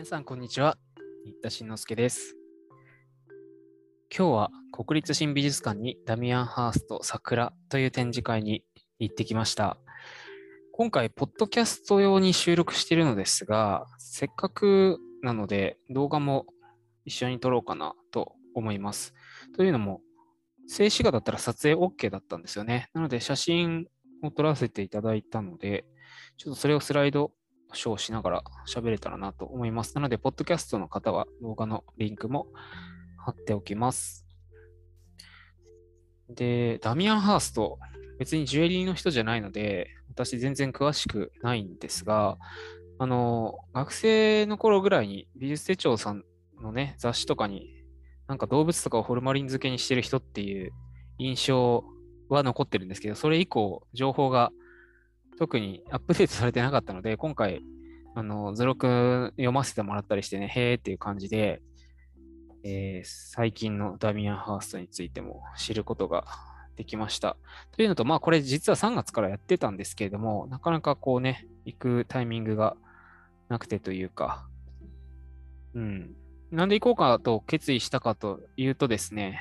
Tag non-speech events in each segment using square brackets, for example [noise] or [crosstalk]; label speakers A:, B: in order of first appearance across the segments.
A: 皆さん、こんにちは。新田慎之介です。今日は国立新美術館にダミアン・ハースト桜という展示会に行ってきました。今回、ポッドキャスト用に収録しているのですが、せっかくなので動画も一緒に撮ろうかなと思います。というのも、静止画だったら撮影 OK だったんですよね。なので、写真を撮らせていただいたので、ちょっとそれをスライドショーしながら喋れたらなと思います。なので、ポッドキャストの方は動画のリンクも貼っておきます。で、ダミアン・ハースト、別にジュエリーの人じゃないので、私全然詳しくないんですが、あの、学生の頃ぐらいに美術手帳さんのね、雑誌とかに、なんか動物とかをホルマリン漬けにしてる人っていう印象は残ってるんですけど、それ以降、情報が特にアップデート [laughs] されてなかったので、今回、あの、図録読ませてもらったりしてね、へーっていう感じで、えー最近のダミアン・ハーストについても知ることができました。というのと、まあこれ実は3月からやってたんですけれども、なかなかこうね、行くタイミングがなくてというか、うん。なんで行こうかと決意したかというとですね、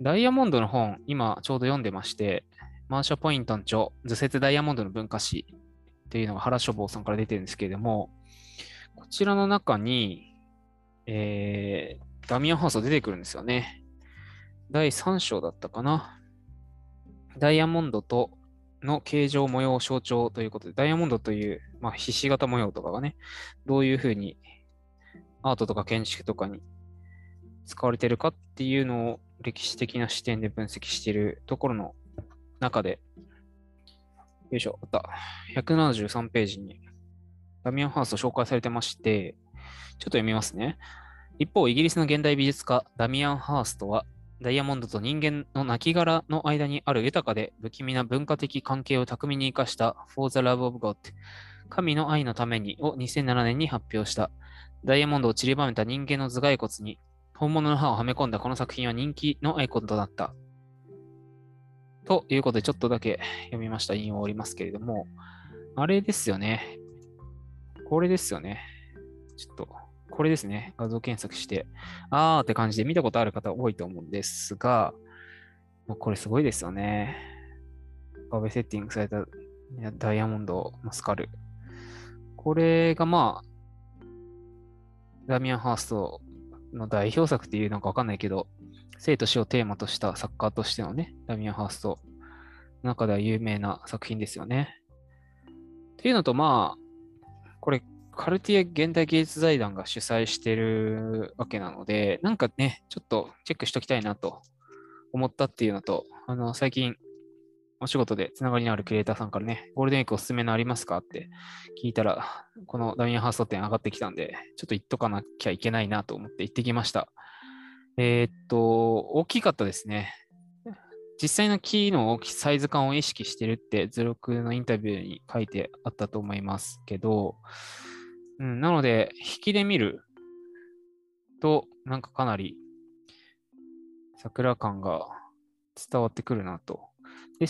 A: ダイヤモンドの本、今ちょうど読んでまして、マーシャ・ポイントン著、図説ダイヤモンドの文化史っていうのが原書房さんから出てるんですけれども、こちらの中に、えー、ダミアン・ハース出てくるんですよね。第3章だったかな。ダイヤモンドとの形状模様を象徴ということで、ダイヤモンドという、まあ、ひし形模様とかがね、どういうふうにアートとか建築とかに使われてるかっていうのを歴史的な視点で分析しているところの中で、よいしょ、あった。173ページにダミアン・ハースト紹介されてまして、ちょっと読みますね。一方、イギリスの現代美術家、ダミアン・ハーストは、ダイヤモンドと人間の亡骸の間にある豊かで不気味な文化的関係を巧みに生かした For the Love of God 神の愛のためにを2007年に発表したダイヤモンドを散りばめた人間の頭蓋骨に本物の歯をはめ込んだこの作品は人気のアイコンとなった。ということでちょっとだけ読みました引用をおりますけれども、あれですよね。これですよね。ちょっと、これですね。画像検索して、あーって感じで見たことある方多いと思うんですが、もうこれすごいですよね。壁セッティングされたダイヤモンドのスカル。これがまあ、ダミアン・ハーストの代表作っていうのかわかんないけど、生と死をテーマとした作家としてのね、ダミアン・ハーストの中では有名な作品ですよね。っていうのと、まあ、これ、カルティエ現代芸術財団が主催してるわけなので、なんかね、ちょっとチェックしときたいなと思ったっていうのと、あの、最近、お仕事でつながりのあるクリエイターさんからね、ゴールデンウィークおすすめのありますかって聞いたら、このダミアン・ハースト店上がってきたんで、ちょっと行っとかなきゃいけないなと思って行ってきました。えーっと、大きかったですね。実際のキーの大きサイズ感を意識してるって、図録のインタビューに書いてあったと思いますけど、うん、なので、引きで見ると、なんかかなり桜感が伝わってくるなと。で、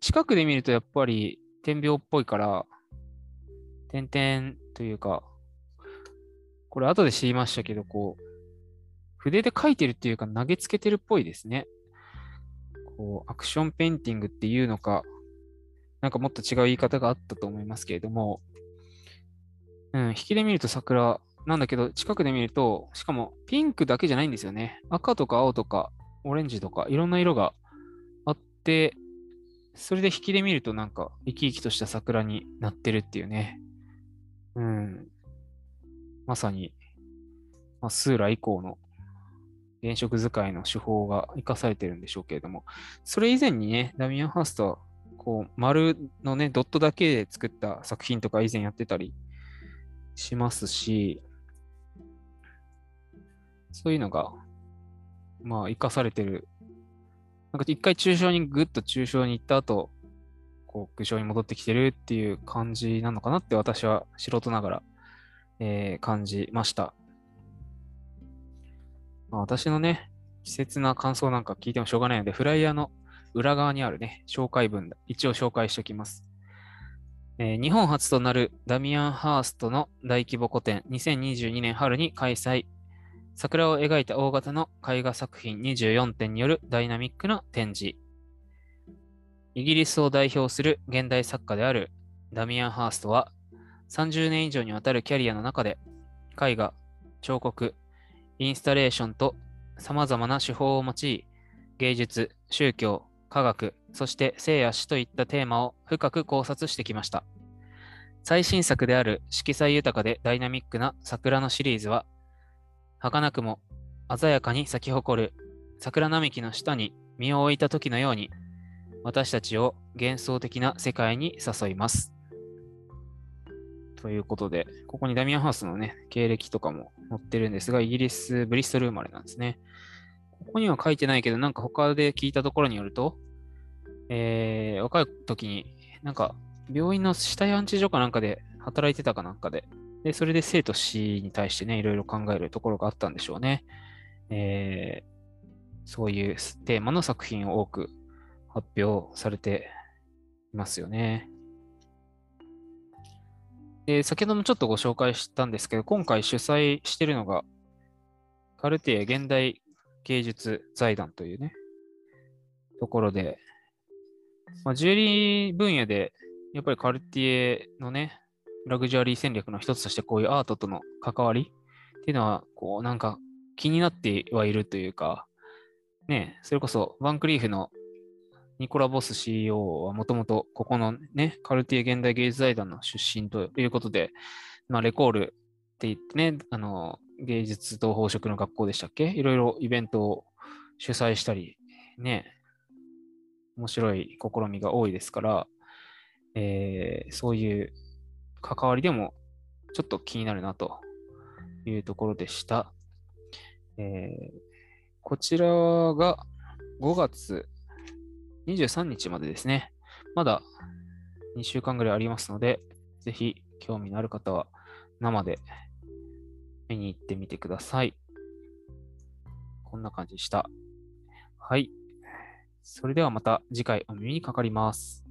A: 近くで見るとやっぱり点描っぽいから、点々というか、これ後で知りましたけど、こう、筆で描いてるっていうか投げつけてるっぽいですね。こう、アクションペインティングっていうのか、なんかもっと違う言い方があったと思いますけれども、うん、引きで見ると桜なんだけど、近くで見ると、しかもピンクだけじゃないんですよね。赤とか青とかオレンジとかいろんな色があって、それで引きで見るとなんか生き生きとした桜になってるっていうね。うん。まさに、まあ、スーラ以降の原色使いの手法が活かされてるんでしょうけれども、それ以前にね、ダミアン・ハーストは、こう、丸のね、ドットだけで作った作品とか以前やってたりしますし、そういうのが、まあ、活かされてる。なんか一回抽象にぐっと抽象に行った後、こう、具象に戻ってきてるっていう感じなのかなって私は素人ながら、えー感じました。まあ、私のね、稚拙な感想なんか聞いてもしょうがないので、フライヤーの裏側にあるね、紹介文、一応紹介しておきます。えー日本初となるダミアン・ハーストの大規模個展2022年春に開催。桜を描いた大型の絵画作品24点によるダイナミックな展示。イギリスを代表する現代作家であるダミアン・ハーストは30年以上にわたるキャリアの中で絵画、彫刻、インスタレーションと様々な手法を用い芸術、宗教、科学、そして生や死といったテーマを深く考察してきました。最新作である色彩豊かでダイナミックな桜のシリーズは、儚くも鮮やかに咲き誇る桜並木の下に身を置いた時のように、私たちを幻想的な世界に誘います。ということで、ここにダミアン・ハウスのね、経歴とかも載ってるんですが、イギリス・ブリストル生まれなんですね。ここには書いてないけど、なんか他で聞いたところによると、えー、若い時に、なんか病院の死体安置所かなんかで働いてたかなんかで、で、それで生と死に対してね、いろいろ考えるところがあったんでしょうね。えー、そういうテーマの作品を多く発表されていますよね。で、先ほどもちょっとご紹介したんですけど、今回主催しているのが、カルティエ現代芸術財団というね、ところで、まあ、ジュエリー分野で、やっぱりカルティエのね、ラグジュアリー戦略の一つとして、こういうアートとの関わりっていうのは、こう、なんか気になってはいるというか、ね、それこそ、バンクリーフのニコラ・ボス CEO はもともとここのね、カルティエ現代芸術財団の出身ということで、まあ、レコールって言ってね、あの、芸術と宝飾の学校でしたっけ？いろいろイベントを主催したり、ね、面白い試みが多いですから、えーそういう関わりでもちょっと気になるなというところでした。えーこちらが5月23日までですね。まだ2週間ぐらいありますので、ぜひ興味のある方は生で見に行ってみてください。こんな感じでした。はい。それではまた次回お耳にかかります。